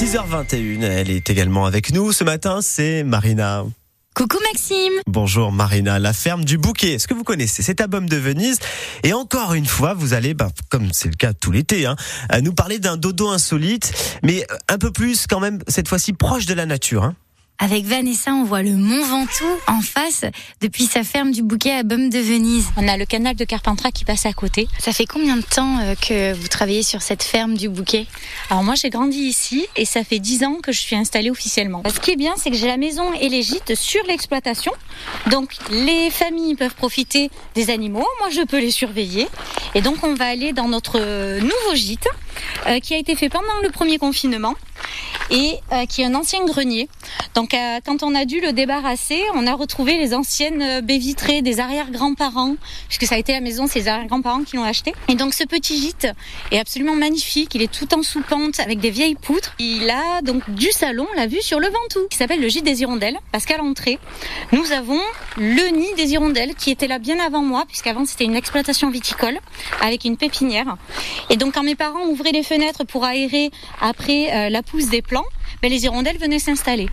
6h21, elle est également avec nous ce matin, c'est Marina. Coucou Maxime Bonjour Marina, la ferme du bouquet. Est-ce que vous connaissez cet album de Venise? Et encore une fois, vous allez, bah, comme c'est le cas tout l'été, hein, nous parler d'un dodo insolite, mais un peu plus quand même, cette fois-ci proche de la nature. Hein. Avec Vanessa, on voit le Mont Ventoux en face depuis sa ferme du bouquet à Baume de Venise. On a le canal de Carpentras qui passe à côté. Ça fait combien de temps euh, que vous travaillez sur cette ferme du bouquet? Alors moi j'ai grandi ici et ça fait 10 ans que je suis installée officiellement. Ce qui est bien c'est que j'ai la maison et les gîtes sur l'exploitation. Donc les familles peuvent profiter des animaux, moi je peux les surveiller. Et donc on va aller dans notre nouveau gîte euh, qui a été fait pendant le premier confinement et euh, qui est un ancien grenier. Donc euh, quand on a dû le débarrasser, on a retrouvé les anciennes euh, baies vitrées des arrière-grands-parents, puisque ça a été la maison, c'est les arrière-grands-parents qui l'ont acheté. Et donc ce petit gîte est absolument magnifique, il est tout en sous-pente avec des vieilles poutres. Il a donc du salon la vue sur le Ventoux, qui s'appelle le gîte des hirondelles, parce qu'à l'entrée, nous avons le nid des hirondelles qui était là bien avant moi, puisqu'avant c'était une exploitation viticole avec une pépinière. Et donc quand mes parents ouvraient les fenêtres pour aérer après la pousse des plants, les hirondelles venaient s'installer.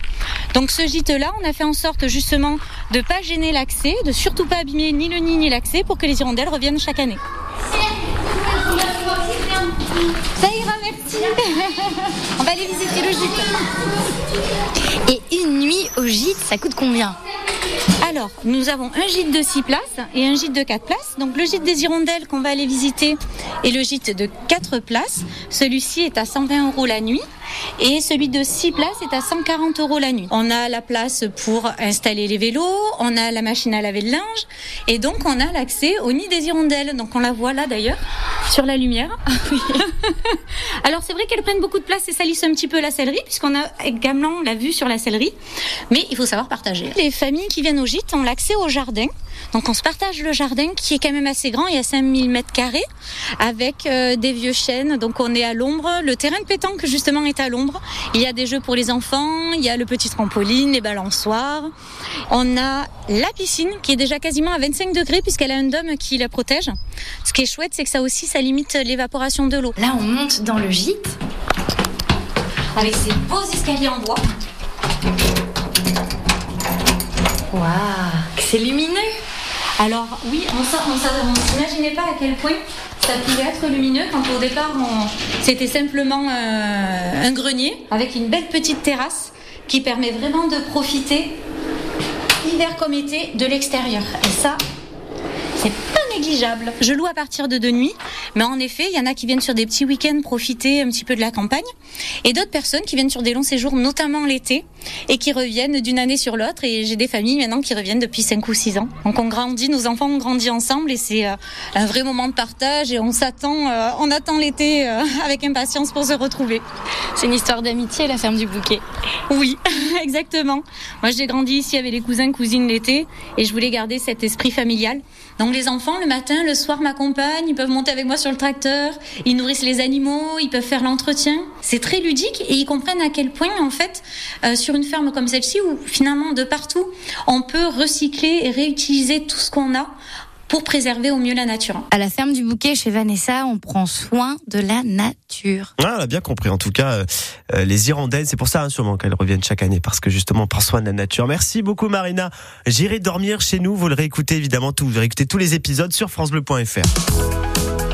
Donc ce gîte-là, on a fait en sorte justement de pas gêner l'accès, de surtout pas abîmer ni le nid ni l'accès pour que les hirondelles reviennent chaque année. Ça ira, merci. on va aller visiter le gîte. Et une nuit au gîte, ça coûte combien? Alors, nous avons un gîte de 6 places et un gîte de 4 places. Donc le gîte des hirondelles qu'on va aller visiter est le gîte de 4 places. Celui-ci est à 120 euros la nuit et celui de 6 places est à 140 euros la nuit. On a la place pour installer les vélos, on a la machine à laver le linge et donc on a l'accès au nid des hirondelles. Donc on la voit là d'ailleurs sur la lumière. Alors c'est vrai qu'elles prennent beaucoup de place et salissent un petit peu la sellerie puisqu'on a également la vue sur la sellerie, mais il faut savoir partager. Les familles qui viennent au gîte ont l'accès au jardin. Donc on se partage le jardin qui est quand même assez grand, il y a 5000 mètres carrés avec euh, des vieux chênes. Donc on est à l'ombre. Le terrain de pétanque justement est à l'ombre. Il y a des jeux pour les enfants, il y a le petit trampoline, les balançoires. On a la piscine qui est déjà quasiment à 25 degrés puisqu'elle a un dôme qui la protège. Ce qui est chouette, c'est que ça aussi, ça limite l'évaporation de l'eau. Là, on monte dans le gîte avec ces beaux escaliers en bois. Waouh, c'est lumineux. Alors oui, on s'imaginait pas à quel point ça pouvait être lumineux quand au départ c'était simplement euh, un grenier avec une belle petite terrasse qui permet vraiment de profiter hiver comme été de l'extérieur. Et ça, c'est négligeable. Je loue à partir de deux nuits, mais en effet, il y en a qui viennent sur des petits week-ends profiter un petit peu de la campagne, et d'autres personnes qui viennent sur des longs séjours, notamment l'été, et qui reviennent d'une année sur l'autre. Et j'ai des familles maintenant qui reviennent depuis 5 ou 6 ans. Donc on grandit, nos enfants ont grandi ensemble, et c'est euh, un vrai moment de partage, et on s'attend, euh, on attend l'été euh, avec impatience pour se retrouver. C'est une histoire d'amitié, la ferme du bouquet. Oui, exactement. Moi, j'ai grandi ici avec les cousins, cousines l'été, et je voulais garder cet esprit familial. Donc les enfants, le matin, le soir m'accompagnent, ils peuvent monter avec moi sur le tracteur, ils nourrissent les animaux, ils peuvent faire l'entretien. C'est très ludique et ils comprennent à quel point, en fait, euh, sur une ferme comme celle-ci, où finalement de partout, on peut recycler et réutiliser tout ce qu'on a pour préserver au mieux la nature. À la ferme du bouquet chez Vanessa, on prend soin de la nature. Ah, on a bien compris. En tout cas, euh, euh, les hirondelles, c'est pour ça hein, sûrement qu'elles reviennent chaque année parce que justement on prend soin de la nature. Merci beaucoup Marina. J'irai dormir chez nous. Vous le réécoutez évidemment tout. Vous réécoutez tous les épisodes sur francebleu.fr.